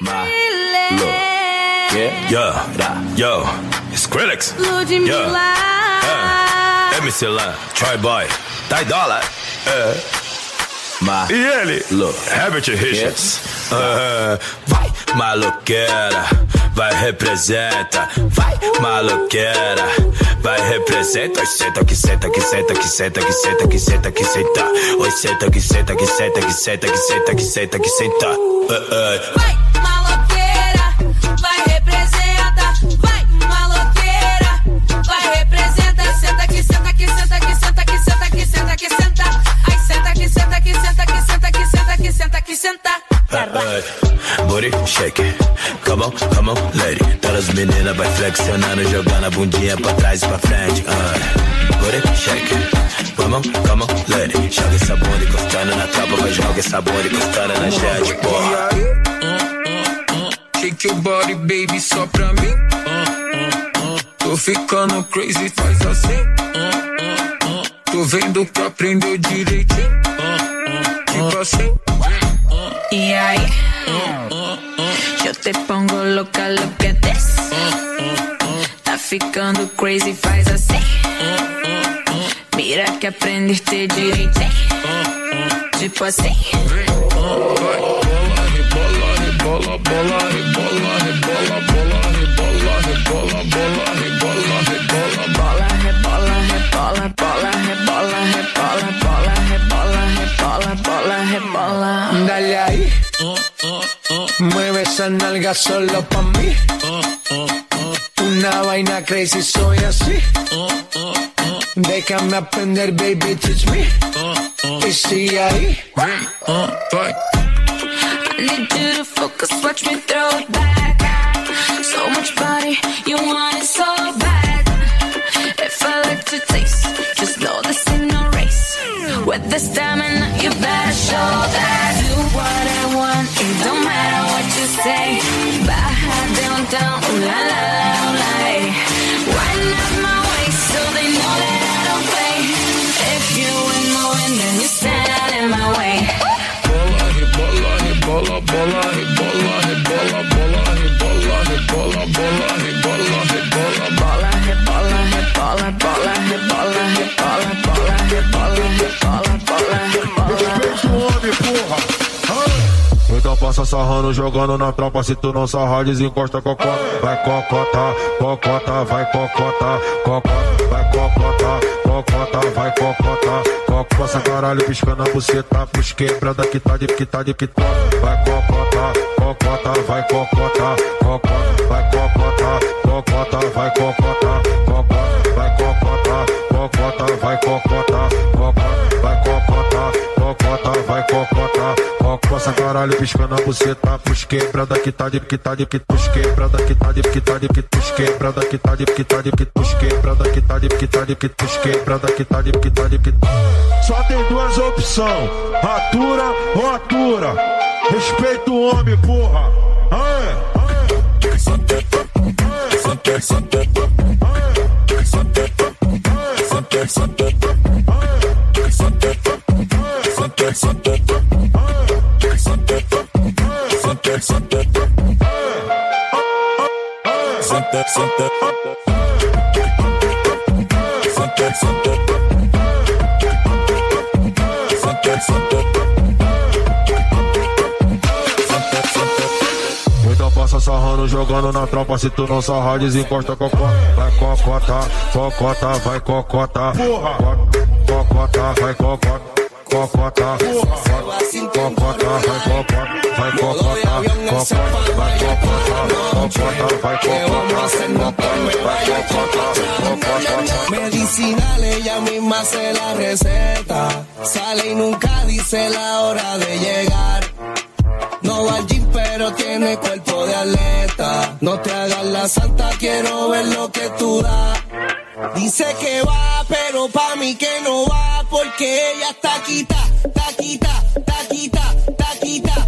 My look. Yeah, yeah, yo, it's Skrillex. Yeah, é, MC Lan, Troy Boy, Ty Dollar. É. My E ele? look. Herbert Richards. Ah, vai, maloqueira, vai representa, vai, maloqueira, vai representa. Oi, senta que senta que senta que senta que senta que senta que senta. Oi, senta que senta que senta que senta que senta que senta que senta. Ah, ah. Vai, Booty shake, come on, come on, lady. Todas as meninas vai flexionando, jogando a bundinha pra trás e pra frente. Ay, Booty shake, come on, come on, lady. Joga essa bunda encostando na tropa, vai joga essa bunda encostando na jet, porra. Shake your body, baby, só pra mim. Tô ficando crazy, faz assim. Tô vendo que aprendeu direitinho. Tipo assim. E aí? Eu te pongo louca, louca desce. Tá ficando crazy, faz assim. Mira que aprendeste direitinho. Tipo assim. Nalga solo pa' mí. Una vaina crazy, soy así. Déjame aprender, baby, teach me. Y sigue ahí. I need you to focus, watch me throw it back. So much body, you want it so bad. If I like to taste, just know this ain't no race. With the stamina, you passa sarrando, jogando na tropa. Se tu não sarrar, desencosta cocota. Vai cocota, cocota, vai cocota, cocota, vai cocota, cocota, vai cocota. Coco passa caralho, piscando a buceta. Pros quebrada que tá de que tá de que tá. Vai cocota, cocota, vai cocota, cocota, vai cocota, cocota, vai cocota, cocota, vai cocota, cocota, vai cocota, cocota, vai cocota, cocota, vai cocota, cocota, passa caralho, piscando a buceta. Pros quebrada que tá de que tá de que pros quebrada que tá de que tá de que pros quebrada que tá de que tá de que pros quebrada que tá de que tá de que pros quebrada que tá de que tá de que Só tem duas opções: atura ou atura. Respeita o homem, porra. Aê. Então jogando na tropa. Se tu não sarrar, desencosta cocota. Vai cocota, cocota, vai cocota. Cocota, vai cocota. Cocota, cocota, vai cocota, vai cocota, cocota, vai cocota, cocota, vai cocota, vai cocota, Medicinal, ella misma se la receta. Sale y nunca dice la hora de llegar. Pero tiene cuerpo de atleta. No te hagas la santa, quiero ver lo que tú das. Dice que va, pero pa' mí que no va, porque ella está quita, taquita, taquita, taquita, taquita,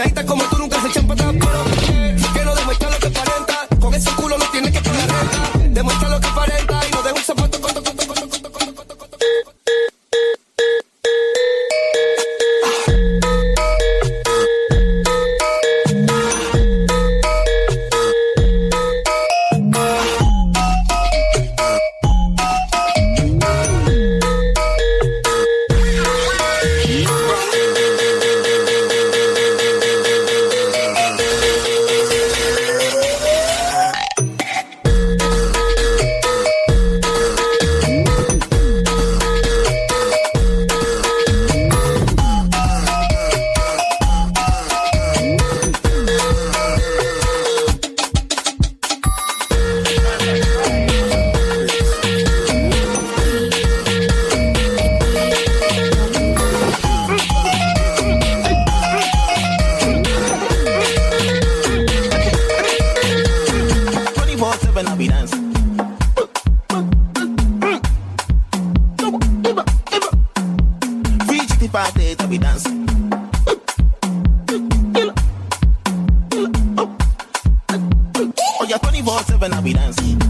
calladita como 24-7 I be dancing.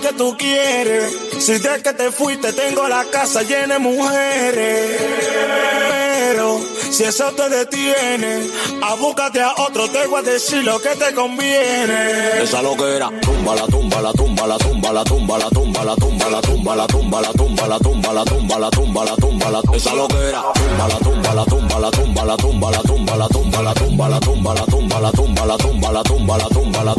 Que tú quieres. Si de que te fuiste tengo la casa llena de mujeres. Si eso te detiene, a búscate a otro, te voy a decir lo que te conviene. Esa loquera, tumba la tumba la tumba la tumba la tumba la tumba la tumba la tumba la tumba la tumba la tumba la tumba la tumba la tumba la esa loquera, tumba la tumba la tumba la tumba la tumba la tumba la tumba la tumba la tumba la tumba la tumba la tumba la tumba la tumba la tumba la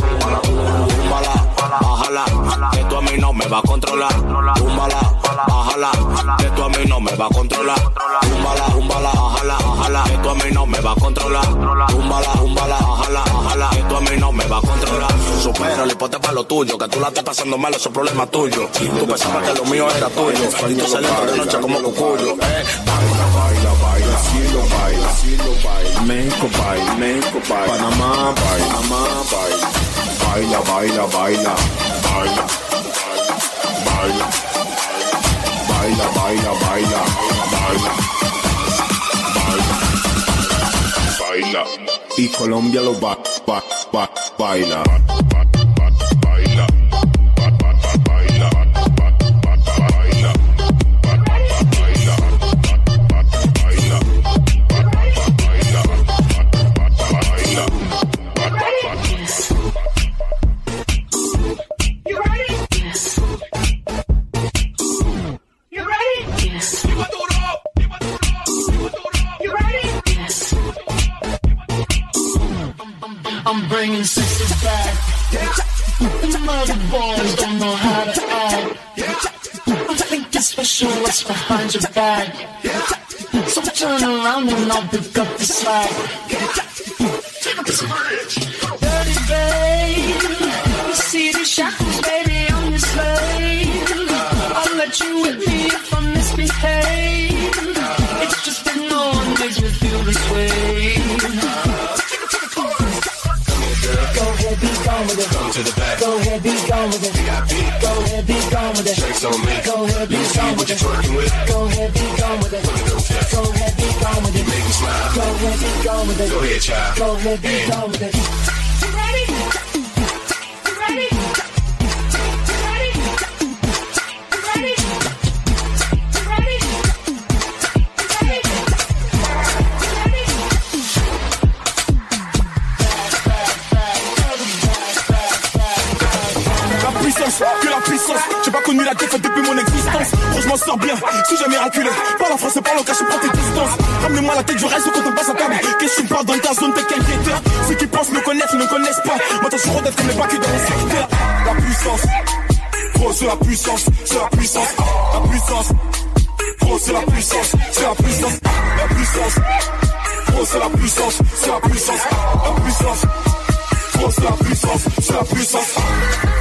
túmbala, bájala, que tú a mí no me va a controlar. Túmbala, bájala, que tú a mí no me va a controlar. Túmbala, túmbala, bájala, bájala, que tú a mí no me va a controlar. Túmbala, túmbala, bájala, bájala, que tú a mí no me va a controlar. Supera, le ponte para lo tuyo, que tú la estés pasando mal, eso es problema tuyo. Tú pensabas que lo mío era tuyo, y tú saliendo de noche como cucuyo. Eh. Baila, baila, baila, cielo baila, baila, México baila, México baila, Panamá baila, Panamá baila, baila, baila, baila, baila, y Colombia lo va, va, va, baila. Mother boys don't know how to act. I'm thinking special what's behind your back. So turn around and I'll pick up the slack. Dirty babe, you see the shackles, baby, I'm your slave. I'll let you with me if I misbehave. Gone with it. Go ahead, be gone with it. Drinks on me. Go ahead, be Let me see gone what with you it. twerking with. Go ahead, be gone with it. Go ahead, be gone with it. Make me smile. Go ahead, be gone with it. Go ahead, child. Go ahead, be gone with it. La sors bien, si jamais raculé. Par la France par le prends tes distances. Ramenez-moi la tête du reste quand on passe à table. Qu'est-ce que tu me parles dans ta zone, t'es quel guetteur Ceux qui pensent me connaître ne connaissent pas. Moi, t'as toujours d'être mais pas que dans les secteurs. La puissance, gros, c'est la puissance, c'est la puissance, la puissance. Gros, c'est la puissance, c'est la puissance, la puissance. C'est la puissance, c'est la puissance, la puissance. Gros, c'est la puissance, c'est la puissance.